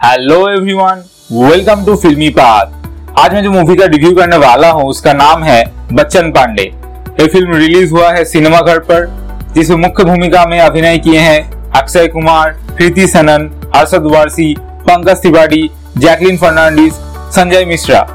Hello everyone welcome to Filmy path आज मैं जो मूवी का रिव्यू करने वाला हूँ, उसका नाम है बच्चन पांडे। ये फ़िल्म रिलीज़ हुआ है सिनेमा घर पर जिसमें मुख्य भूमिका में अभिनय किए हैं अक्षय कुमार, प्रीति सनन अरशद वारसी, पंकज तिवारी, जैकलिन फर्नांडिस संजय मिश्रा।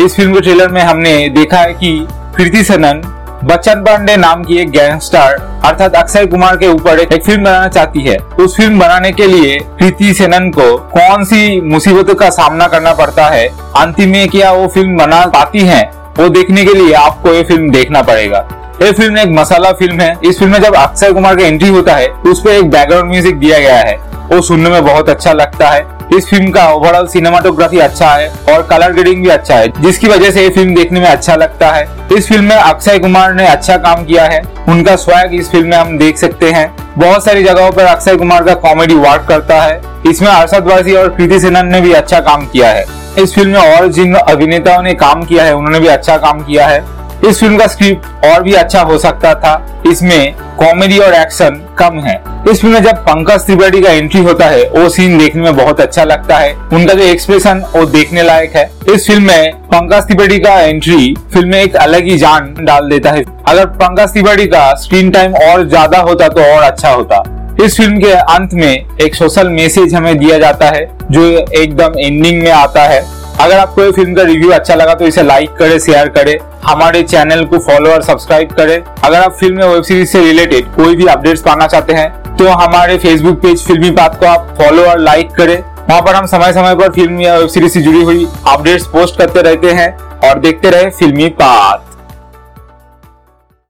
इस फ़िल्म के ट्रेलर में हमने देखा है कि प्रीति सनन बच्चन पांडे नाम की एक गैंगस्टर अर्थात अक्षय कुमार के ऊपर एक फ़िल्म बनाना चाहती है। उस फ़िल्म बनाने के लिए प्रीति सेनन को कौन सी मुसीबतों का सामना करना पड़ता है? अंतिम में क्या वो फ़िल्म बना पाती है? वो देखने के लिए आपको ये फ़िल्म देखना पड़ेगा। ये फ़िल्म एक मसाला फ़िल्म है। इस फ़िल्म में जब अक्षय कुमार का एंट्री होता है, उस पर एक बैकग्राउंड म्यूज़िक दिया गया है। वो सुनने में बहुत अच्छा लगता है। इस फ़िल्म का ओवरऑल सिनेमाटोग्राफी अच्छा है और कलर ग्रेडिंग भी अच्छा है, जिसकी वजह से ये फ़िल्म देखने में अच्छा लगता है। इस फ़िल्म में अक्षय कुमार ने अच्छा काम किया है। उनका स्वैग इस फ़िल्म में हम देख सकते हैं। बहुत सारी जगहों पर अक्षय कुमार का कॉमेडी वर्क करता है। इसमें अरशद वासी और प्रीति सेनन ने भी अच्छा काम किया है। इस फ़िल्म में और जिन अभिनेताओं ने काम किया है, उन्होंने भी अच्छा काम किया है। इस फ़िल्म का स्क्रिप्ट और भी अच्छा हो सकता था। इसमें कॉमेडी और एक्शन कम है। इस फ़िल्म में जब पंकज त्रिपाठी का एंट्री होता है, वो सीन देखने में बहुत अच्छा लगता है। उनका जो एक्सप्रेशन वो देखने लायक है। इस फ़िल्म में पंकज त्रिपाठी का एंट्री फ़िल्म में एक अलग ही जान डाल देता है। अगर पंकज त्रिपाठी का स्क्रीन टाइम और ज़्यादा होता तो और अच्छा होता। इस फ़िल्म के अंत में एक सोशल मैसेज हमें दिया जाता है, जो एकदम एंडिंग में आता है। अगर आपको ये फ़िल्म का रिव्यू अच्छा लगा तो इसे लाइक करे शेयर करे, हमारे चैनल को फॉलो और सब्सक्राइब करे। अगर आप फ़िल्म या वेब सीरीज़ से रिलेटेड कोई भी अपडेट्स पाना चाहते हैं तो हमारे फेसबुक पेज फिल्मी बात को आप फॉलो और लाइक करे। वहाँ पर हम समय समय पर फ़िल्म या वेब सीरीज़ से जुड़ी हुई अपडेट्स पोस्ट करते रहते हैं और देखते रहे फिल्मी पाथ